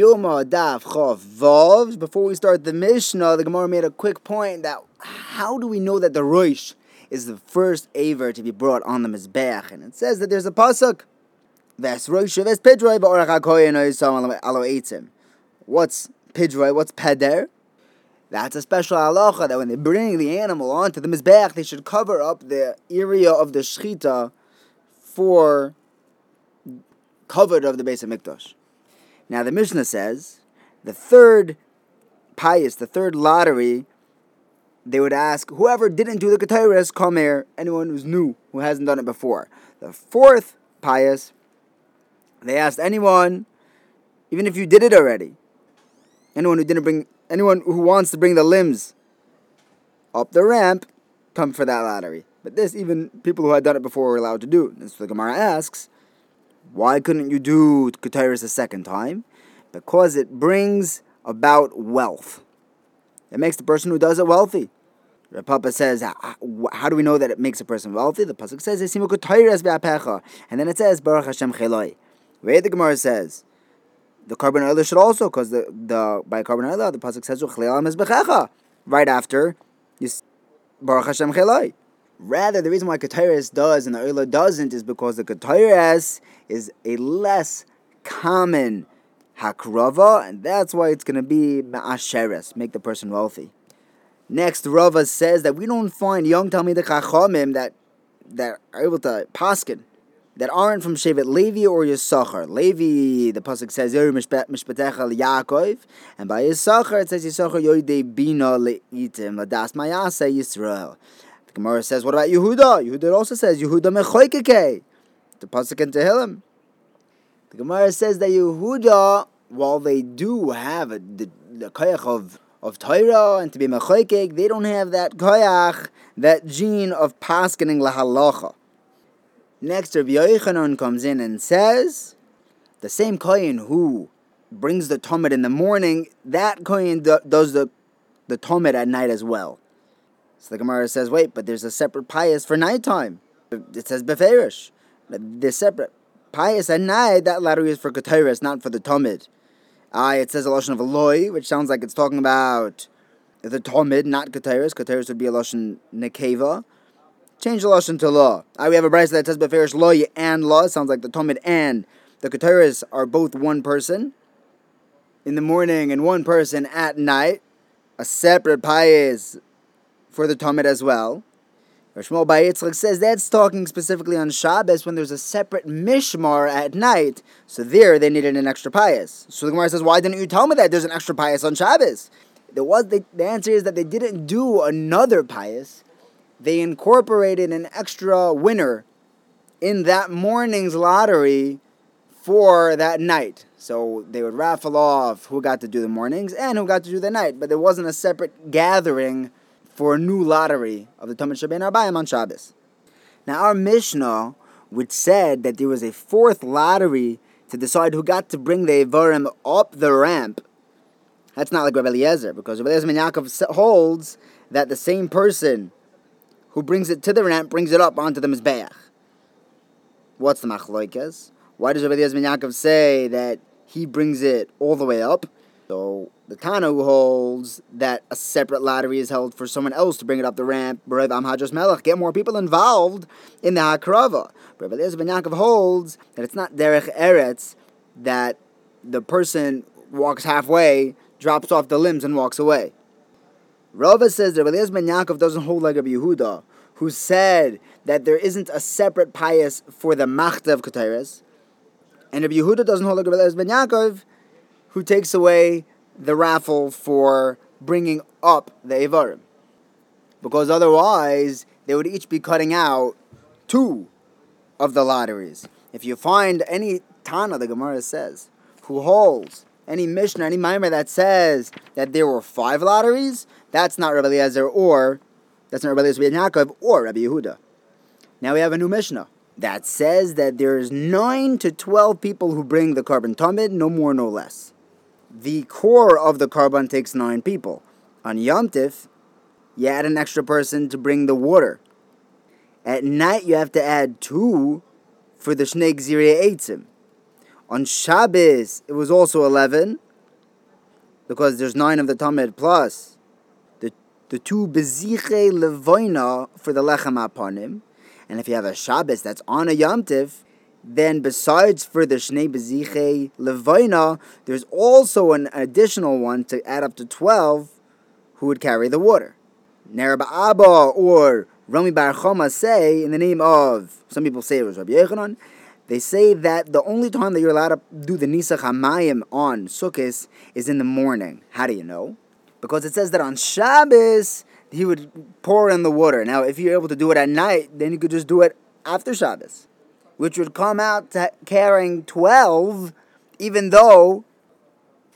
Daf Chav Vav. Before we start the Mishnah, the Gemara made a quick point that how do we know that the Rosh is the first Aver to be brought on the Mizbeach? And it says that there's a pasuk. Ves Rosh Ves Pidroi Ba'orach HaKoyen Oisam Alo Eitzim. What's Pidroi? What's Peder? That's a special halacha that when they bring the animal onto the Mizbeach, they should cover up the area of the Shechita for covered of the base of Mikdash. Now the Mishnah says the third payis, the third lottery, they would ask whoever didn't do the Ketairis, come here, anyone who's new, who hasn't done it before. The fourth payis, they asked anyone, even if you did it already, anyone who didn't bring, anyone who wants to bring the limbs up the ramp, come for that lottery. But this, even people who had done it before were allowed to do. And so the Gemara asks, why couldn't you do Ketairis a second time? Because it brings about wealth. It makes the person who does it wealthy. The Papa says, how do we know that it makes a person wealthy? The Pasuk says, and then it says, Baruch Hashem Cheloi. Where the Gemara says, the korban Oila should also, because the, the by korban Oila, the Pasuk says, right after, Baruch Hashem. Rather, the reason why Ketairis does and the Oila doesn't is because the Ketairis is a less common hakrava, and that's why it's going to be ma'asheres, make the person wealthy. Next, Rava says that we don't find young Talmid Chachamim that that are able to paskin that aren't from Shevet Levi or Yisachar. Levi, the pasuk says Yer Mishpatecha Yaakov, and by Yisachar it says Yisachar Yoidei Bina Leitim Ladas Mayase Yisrael. Gemara says, what about Yehuda? Yehuda also says, Yehuda mechoikeke. The Pasuk in Tehillim. The Gemara says that Yehuda, while they do have the, the koyach of, of Torah and to be mechoikek, they don't have that koyach, that gene of paskening lahalacha. Next, Rabbi Yochanan comes in and says, the same kohen who brings the tomid in the morning, that kohen do, does the, the tomid at night as well. So the Gemara says, wait, but there's a separate payis for nighttime. It says beferish. There's separate payis at night. That lottery is for Ketairis, not for the Tomid. Ah, it says a lashon of Eloi, which sounds like it's talking about the Tomid, not Ketairis. Ketairis would be a lashon Nekeva. Change the lashon to law. Ah, we have a brace that says beferish loy and law. Sounds like the Tomid and the Ketairis are both one person in the morning and one person at night. A separate payis for the Tamid as well. Shmuel Bayitzchak says that's talking specifically on Shabbos when there's a separate mishmar at night. So there they needed an extra payis. So the Gemara says, why didn't you tell me that there's an extra payis on Shabbos? There was the, the answer is that they didn't do another payis. They incorporated an extra winner in that morning's lottery for that night. So they would raffle off who got to do the mornings and who got to do the night, but there wasn't a separate gathering for a new lottery of the Tamid Shabbat Arbayim on Shabbos. Now, our Mishnah, which said that there was a fourth lottery to decide who got to bring the Evarim up the ramp, that's not like Rabbi Eliezer, because Rabbi Eliezer Yaakov holds that the same person who brings it to the ramp brings it up onto the Mizbeach. What's the machloikas? Why does Rabbi Eliezer Yaakov say that he brings it all the way up? So the who holds that a separate lottery is held for someone else to bring it up the ramp, Berev Am Hajos Melech, get more people involved in the Hakrava. Rabbi Eliezer ben Yaakov holds that it's not Derech Eretz that the person walks halfway, drops off the limbs, and walks away. Rava says that Rabbi Eliezer ben Yaakov doesn't hold like Rabbi Yehuda, who said that there isn't a separate payis for the Machta of Ketairis, and Rabbi Yehuda doesn't hold like Rabbi Eliezer ben Yaakov, who takes away the raffle for bringing up the Evarim. Because otherwise, they would each be cutting out two of the lotteries. If you find any Tana, the Gemara says, who holds any Mishnah, any Maimer that says that there were five lotteries, that's not Rabbi Eliezer or that's not Rabbi Eliezer ben Yaakov or Rabbi Yehuda. Now we have a new Mishnah that says that there's nine to twelve people who bring the korban tamid, no more, no less the core of the korban takes nine people. On Yom Tif, you add an extra person to bring the water. At night, you have to add two for the Shnei Gzirei Eitzim. On Shabbos, it was also 11, because there's nine of the Tamid plus the the two beziche levoina for the lechem aponim, and if you have a Shabbos that's on a Yom Tiv, then besides for the Shnei Beziche Levaina, there's also an additional one to add up to 12 who would carry the water. Nerba Abba or Rami Bar Choma say, in the name of, some people say it was Rabbi Yochanan, they say that the only time that you're allowed to do the Nisach HaMayim on Sukkot is in the morning. How do you know? Because it says that on Shabbos, he would pour in the water. Now, if you're able to do it at night, then you could just do it after Shabbos which would come out carrying 12, even though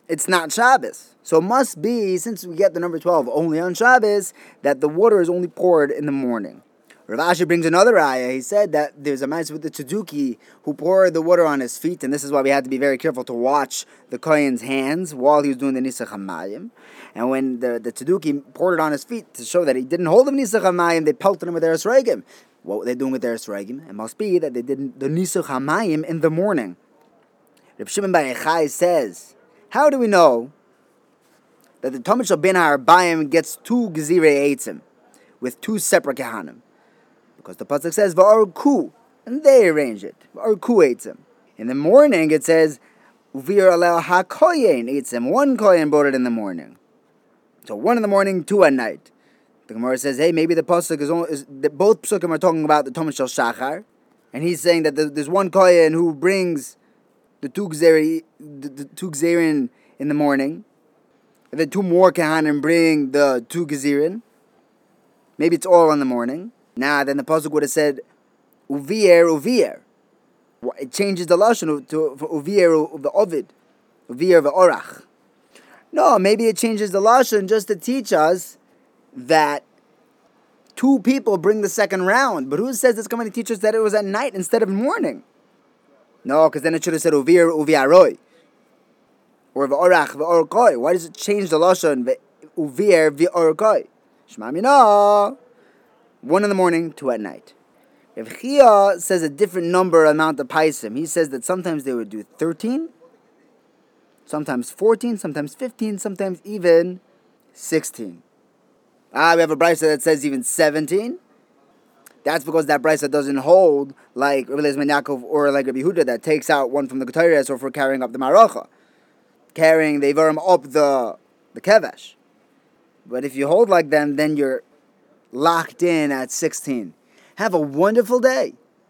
it's not Shabbos. So it must be, since we get the number 12 only on Shabbos, that the water is only poured in the morning. Rav Ashi brings another ayah. He said that there's a man with the Tzeduki who poured the water on his feet, and this is why we had to be very careful to watch the Kohen's hands while he was doing the Nisach HaMayim. And when the, the Tzeduki poured it on his feet to show that he didn't hold the Nisach HaMayim, they pelted him with their Esregim. What were they doing with their Esregim? It must be that they did the Nisach HaMayim in the morning. Reb Shimon Bar says, How do we know that the Tamid Shal Ben Bayim gets two Gezirei Eitzim with two separate kahanim? Because the pasuk says va'arku, and they arrange it. Va'arku eitzim. In the morning it says uvir alel hakoyen eitzim. One koyen brought it in the morning. So one in the morning, two at night. The Gemara says, hey, maybe the pasuk is, only, is both psukim are talking about the Tamid Shel Shachar, and he's saying that there's one kohen who brings the two gzeri, the, the two gzerin in the morning, and then two more kahanim bring the two gezirin. Maybe it's all in the morning. Nah, then the pasuk would have said uvier uvier. It changes the lashon to uvier of the ovid, uvier the orach. No, maybe it changes the lashon just to teach us that two people bring the second round. But who says it's coming to teach us that it was at night instead of morning? No, because then it should have said uvir uviaroi. Or v'orach v'orkoi. Why does it change the lashon uvir v'orkoi? Shema mina one in the morning, two at night. If Chia says a different number amount of paisim, he says that sometimes they would do 13, sometimes 14, sometimes 15, sometimes even 16. Ah, we have a brisa that says even 17. That's because that brisa doesn't hold like Rabbi Yaakov or like Rabbi Huda that takes out one from the Ketarias or for carrying up the Maracha, carrying the Ivarim up the the Kevesh. But if you hold like them, then you're locked in at 16. Have a wonderful day.